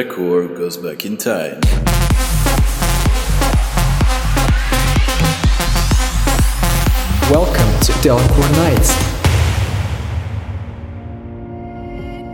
Delacour goes back in time. Welcome to Delacour Nights.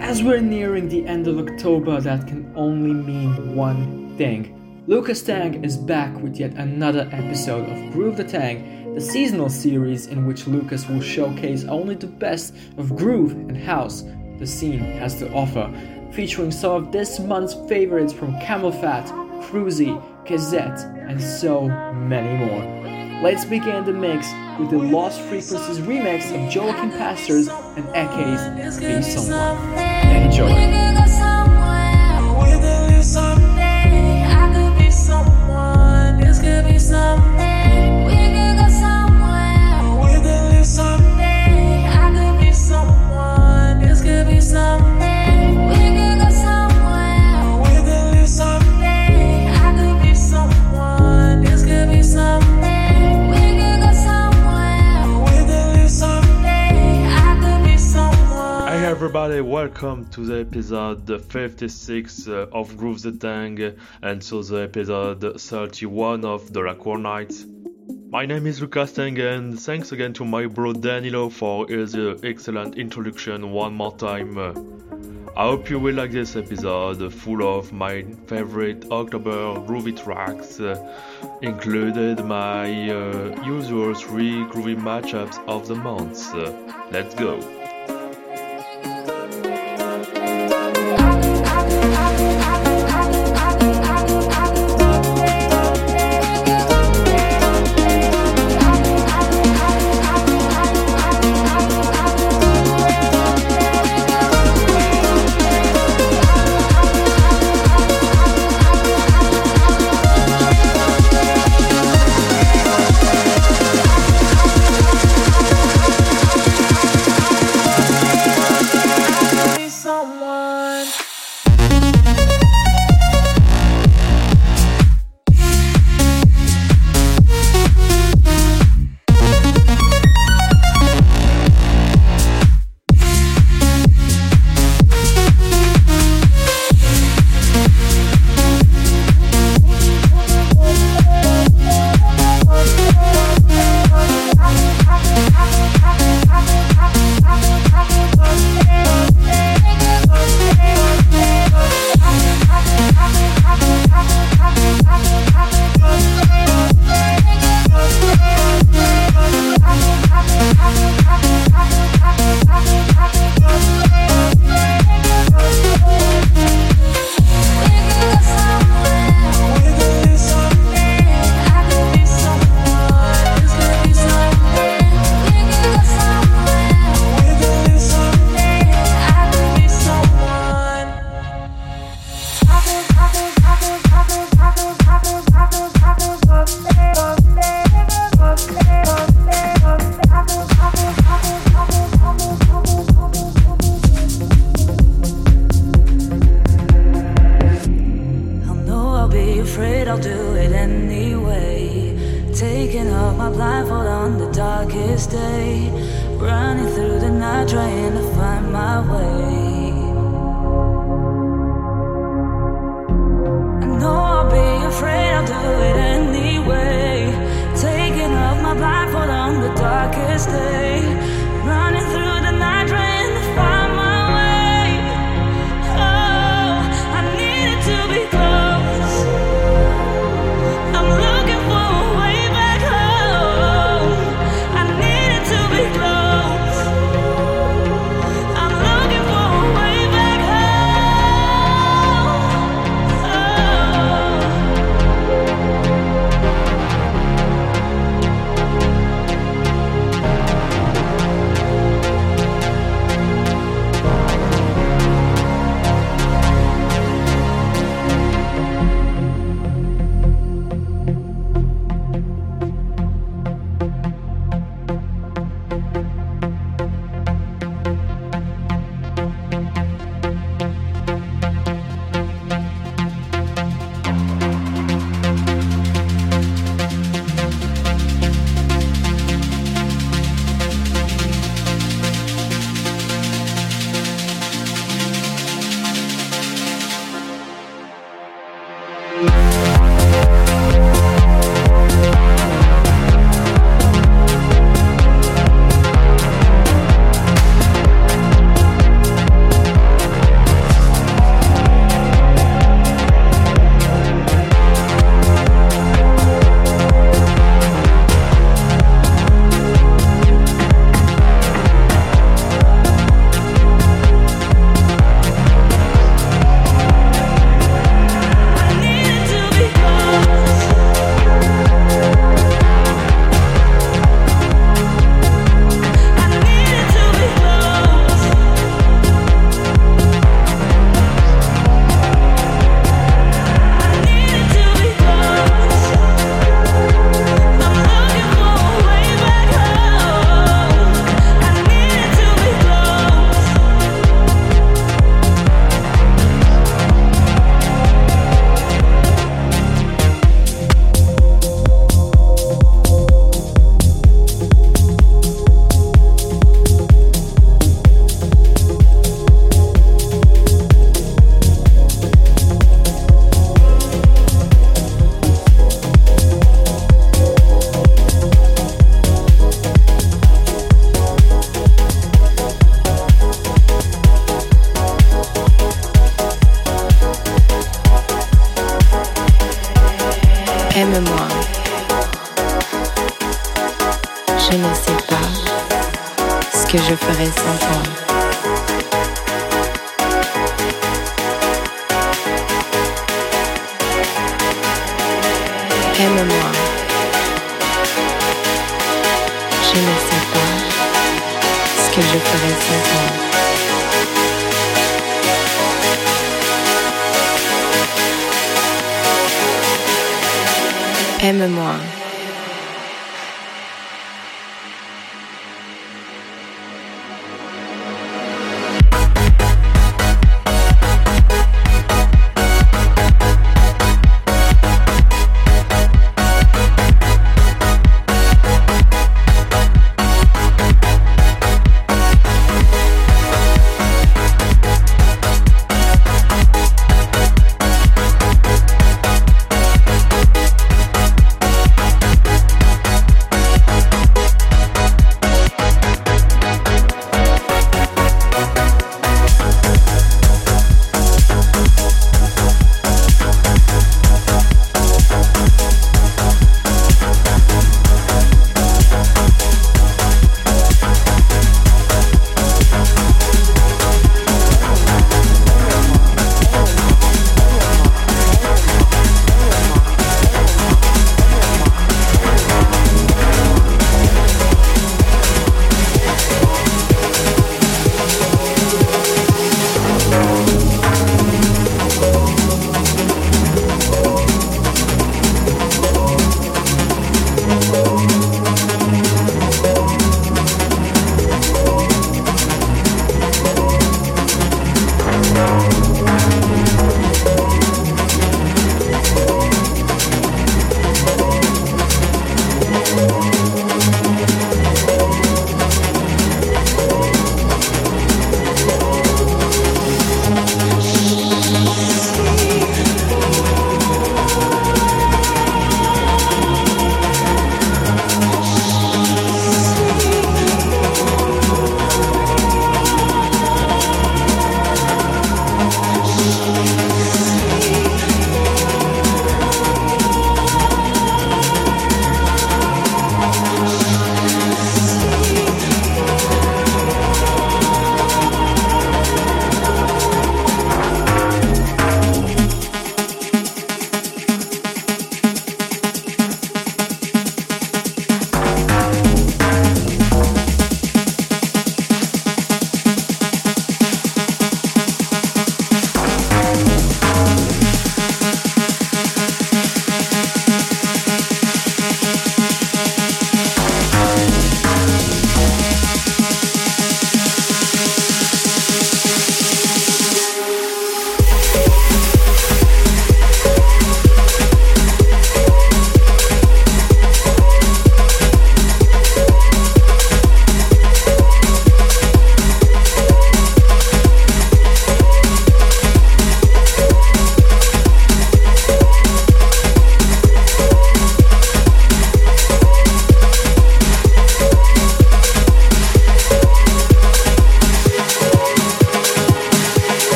As we're nearing the end of October, that can only mean one thing. Lucas Tang is back with yet another episode of Groove the Thang, the seasonal series in which Lucas will showcase only the best of groove and house the scene has to offer, featuring some of this month's favorites from CamelPhat, Crusy, Cazzette, and so many more. Let's begin the mix with the Lost Frequencies remix of Joachim Pastors and Eke's Be Someone. Enjoy. Everybody, welcome to the episode 56 uh, of Groove the Thang and so the episode 31 of The Delacour Nights. My name is Lucas Tang and thanks again to my bro Danilo for his uh, excellent introduction one more time. I hope you will like this episode full of my favorite October groovy tracks, uh, included my usual three groovy mashups of the month. let's go!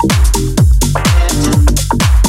Thank you.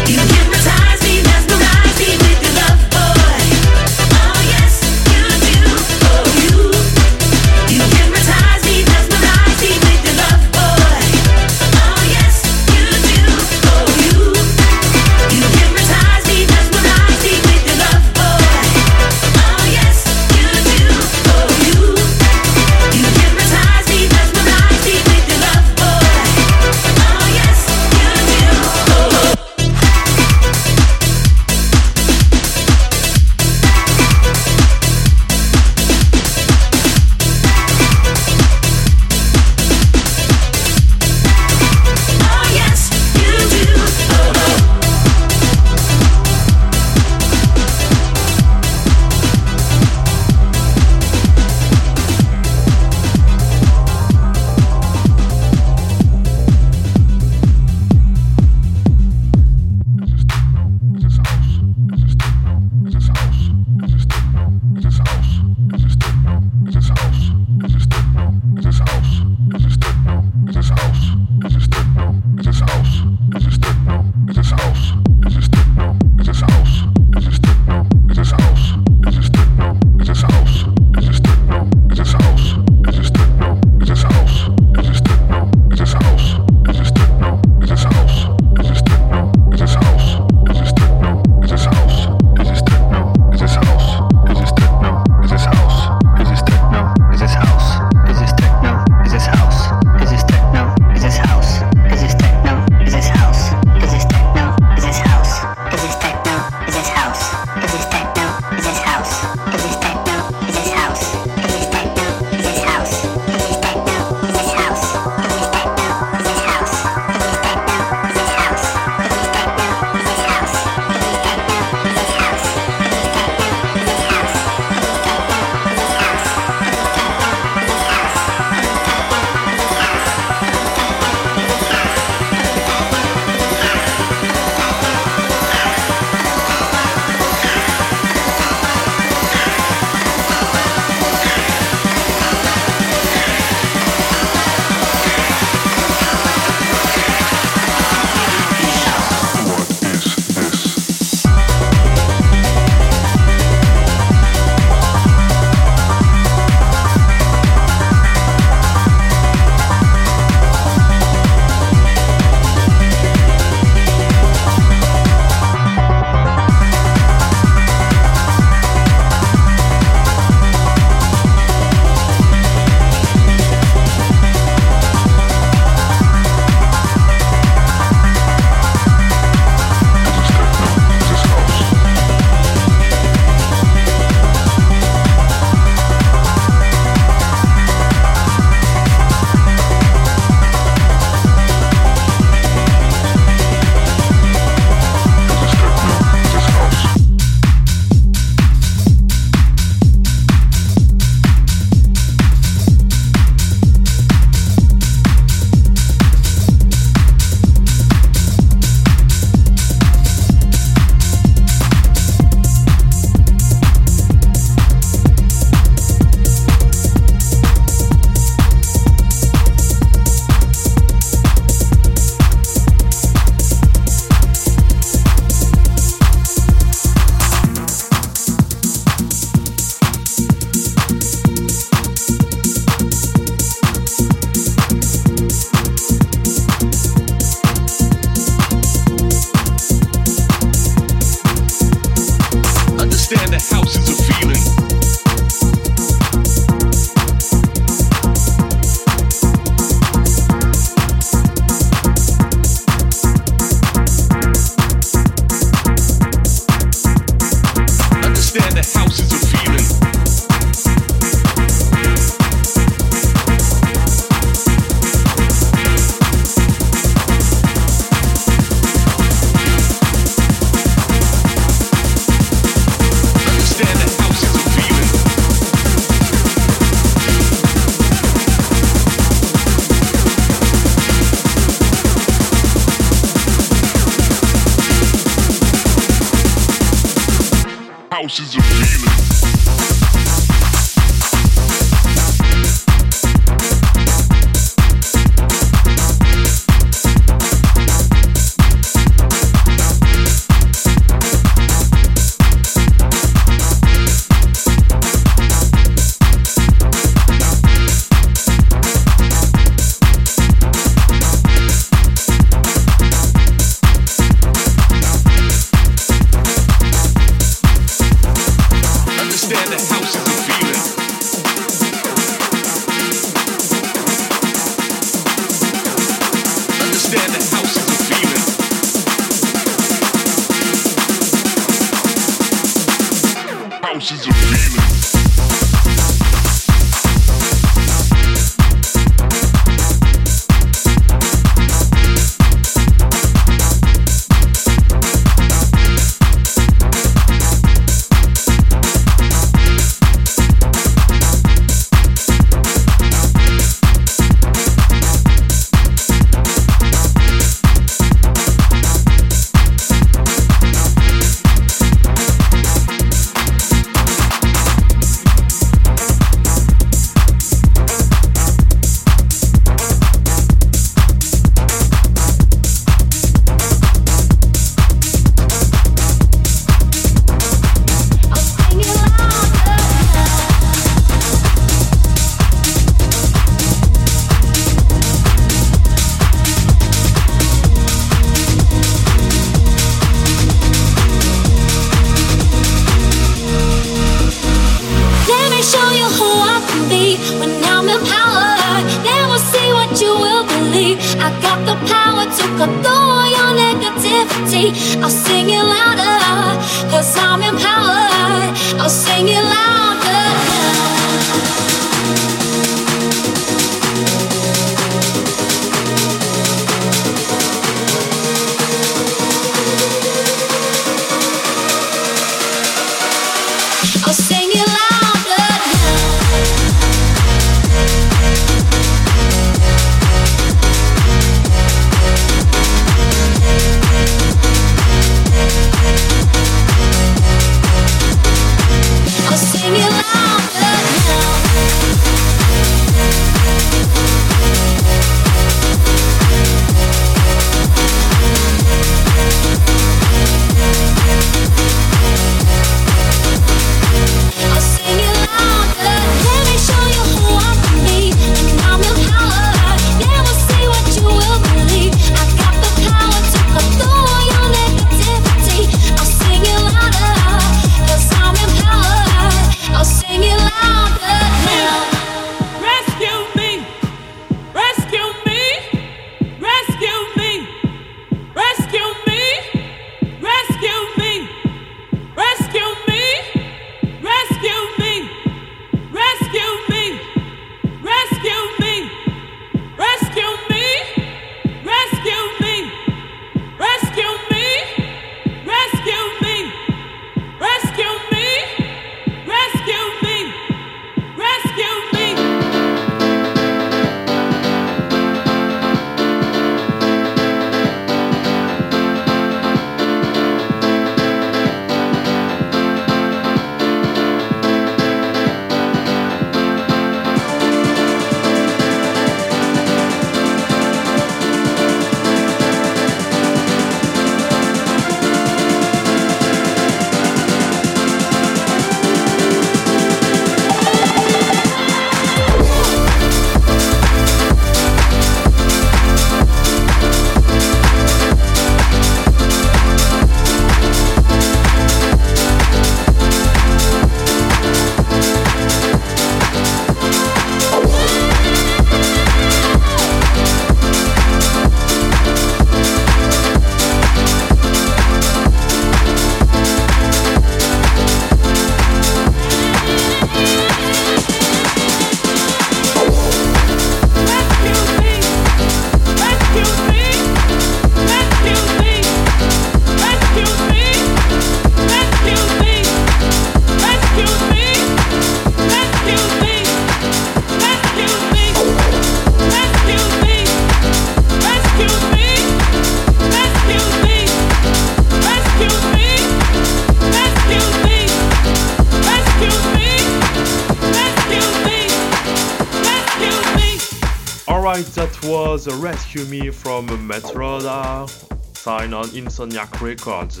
was Rescue Me from Matroda, signed on Insomniac Records.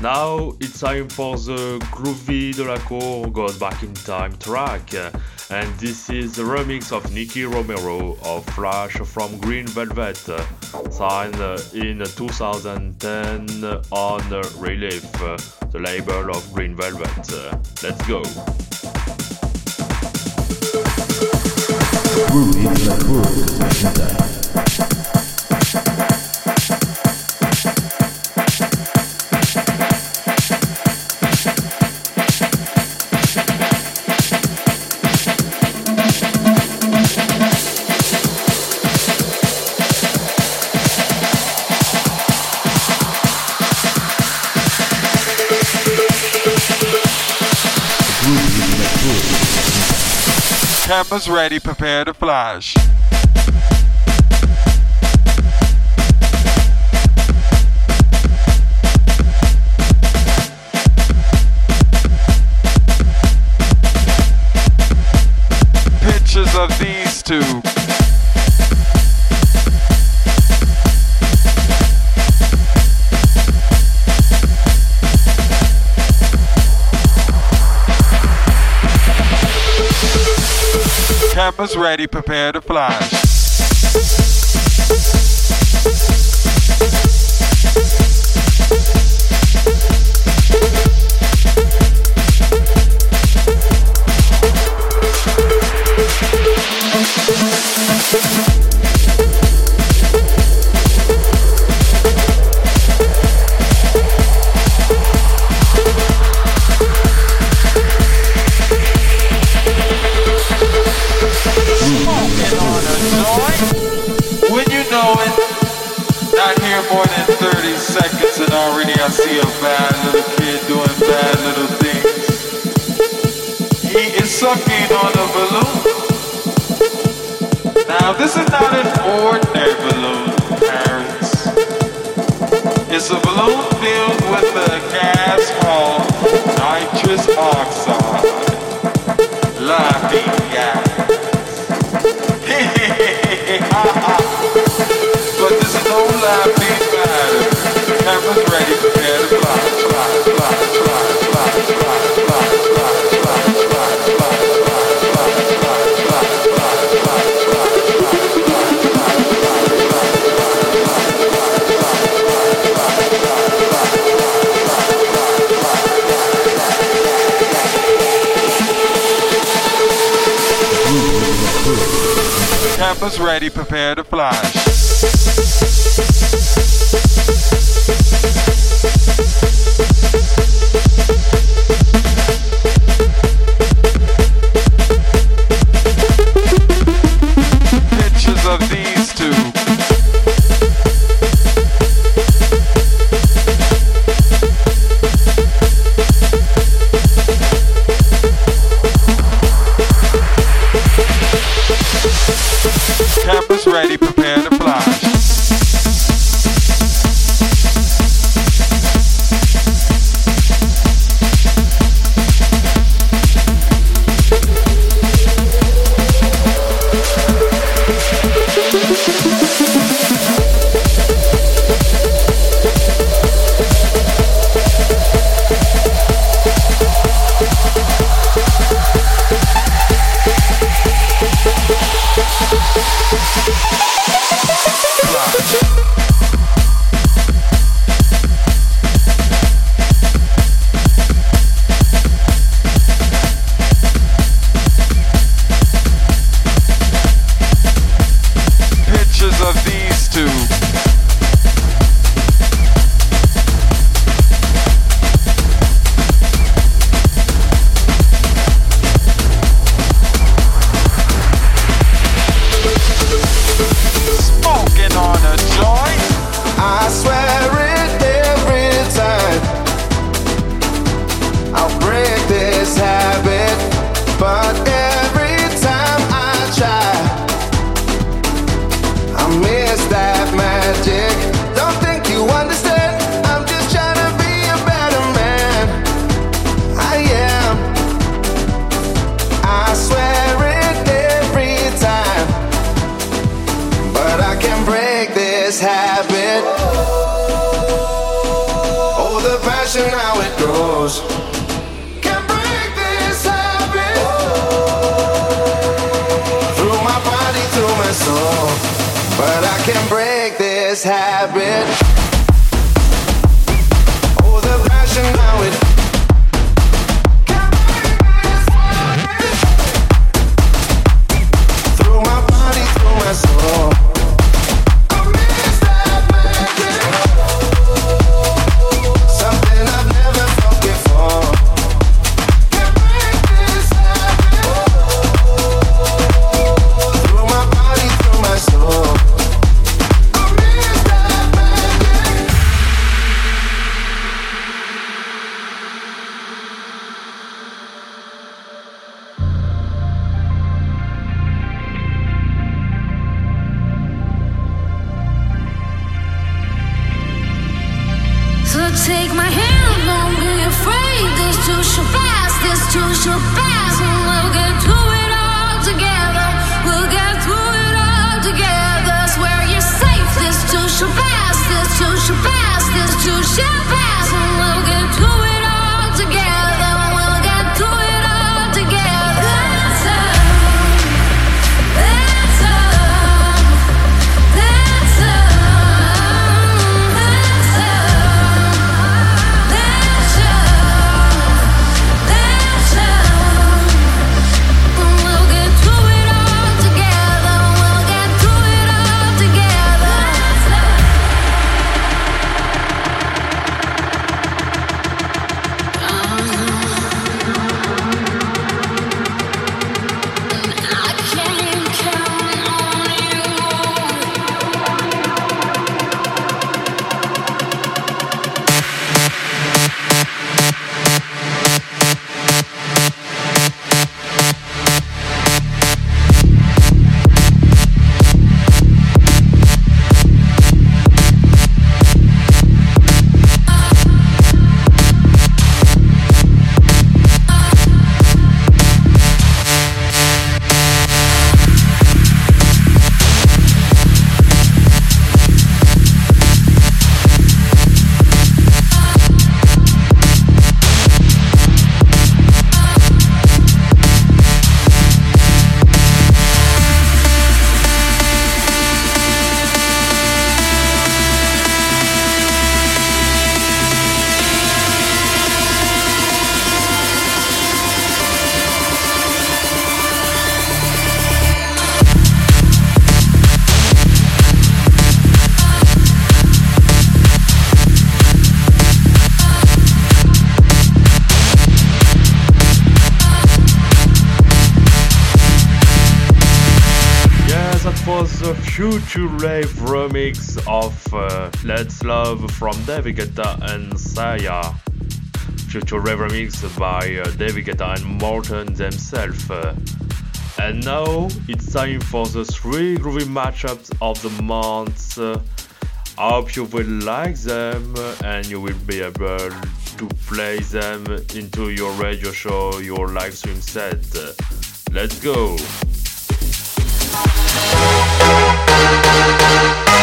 Now it's time for the Groovy Delacour Goes Back in Time track, and this is a remix of Nicky Romero of Flash from Green Velvet, signed in 2010 on Relief, the label of Green Velvet. Let's go! Ruby Blackwood, Shintai. Cameras ready, prepare to flash. Pictures of these two. was ready, prepare to fly. see a bad little kid doing bad little things. He is sucking on a balloon. Now this is not an ordinary balloon, parents. It's a balloon filled with a gas called nitrous oxide. Laughing gas. but this is no laughing matter. Cameras ready. was ready, prepare to fly. Future Rave remix of uh, Let's Love from David Guetta and Sia. Future Rave remix by uh, David Guetta and Morten themselves. And now it's time for the three groovy mashups of the month. I hope you will like them and you will be able to play them into your radio show, your live stream set. Let's go! Thank you.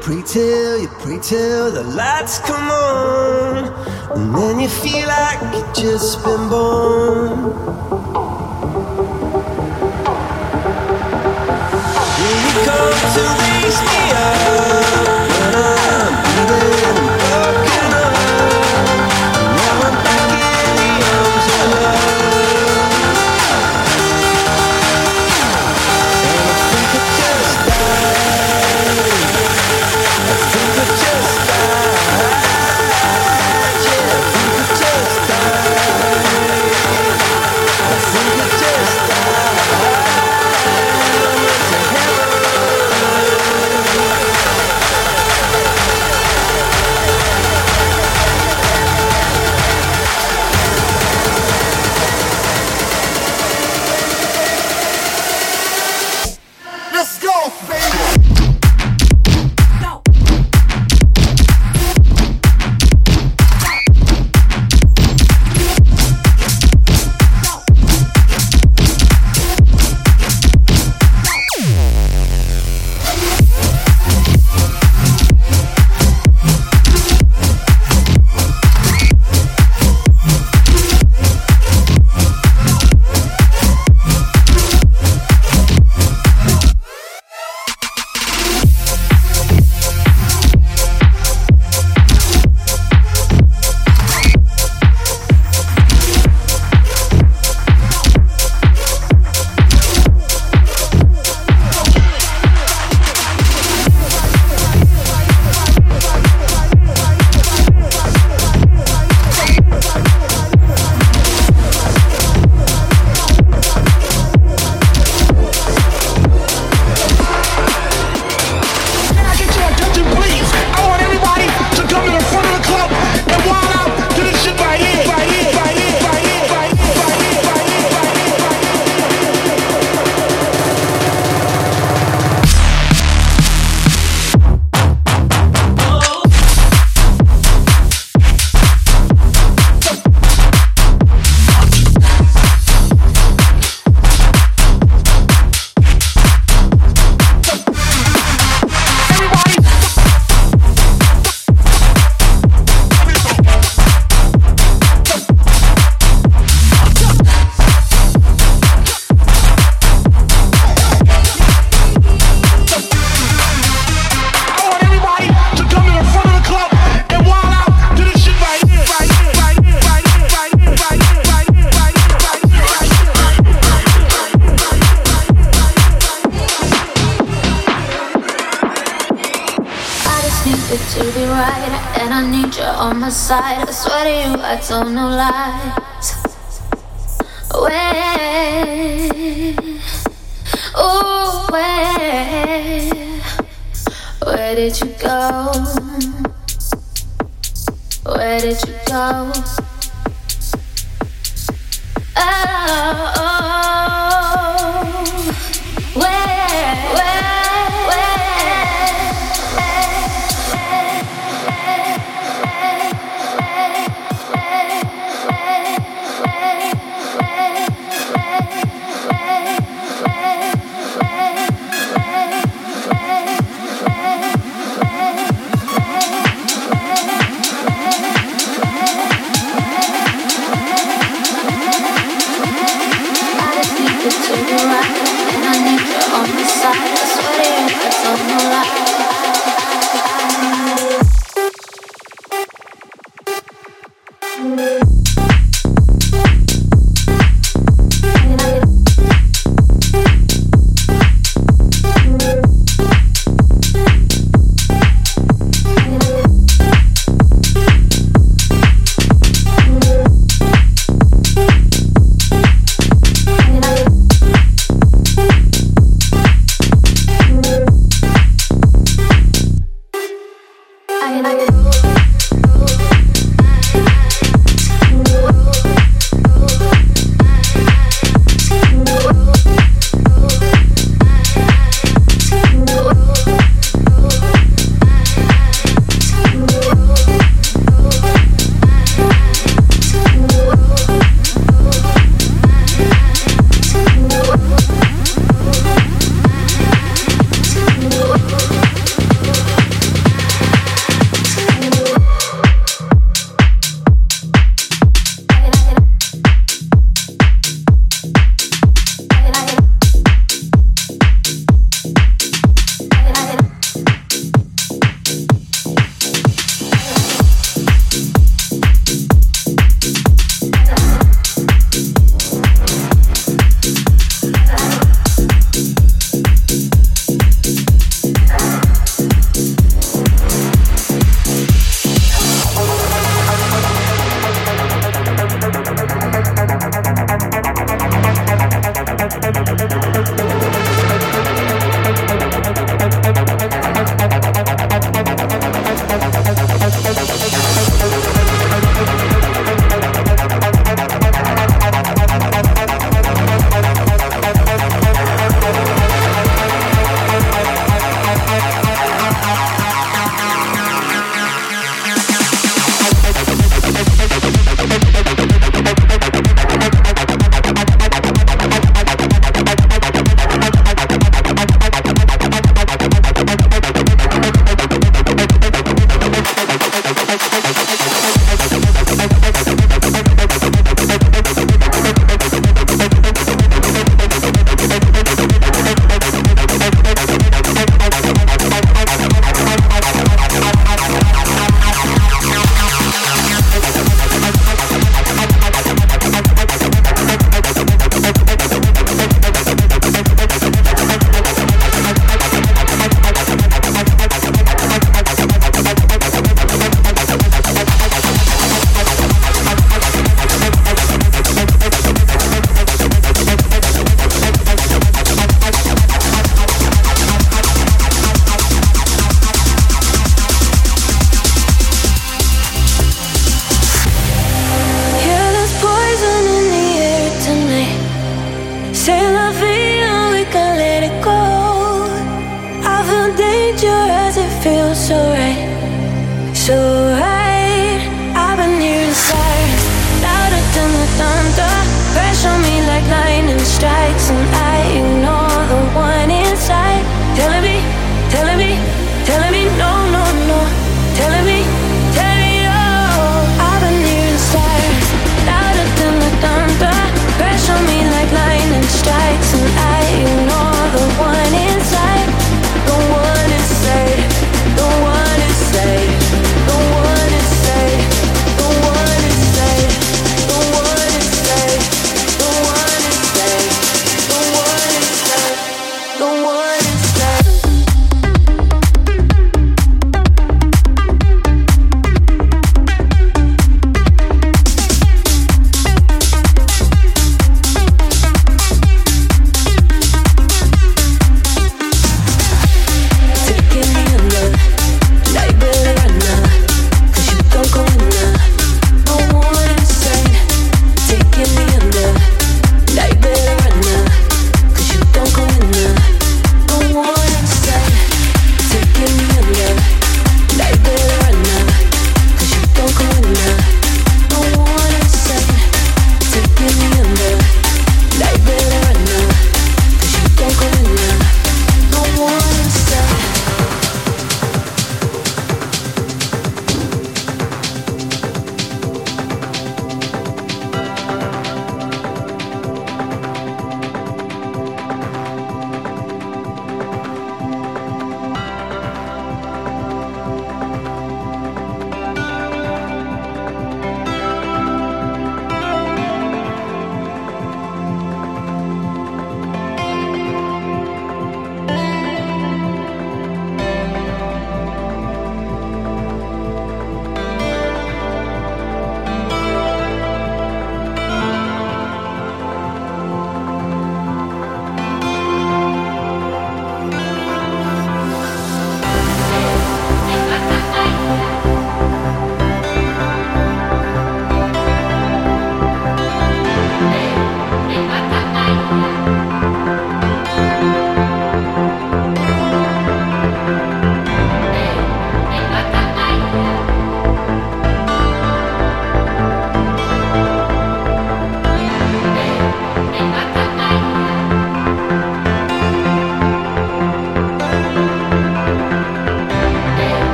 pray till you pray till the lights come on, and then you feel like you just been born. When you come to raise me up.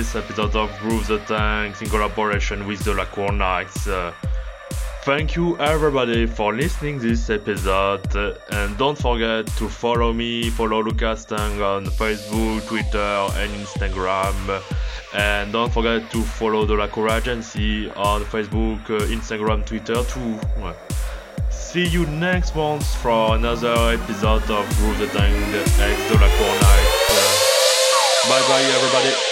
This episode of Groove the Thangs in collaboration with Delacour Nights. Uh, thank you everybody for listening this episode uh, and don't forget to follow me, follow Lucas Tang on Facebook, Twitter and Instagram. And don't forget to follow Delacour Agency on Facebook, uh, Instagram, Twitter too. See you next month for another episode of Groove the Thang X de la Cour Night. Uh, bye bye everybody.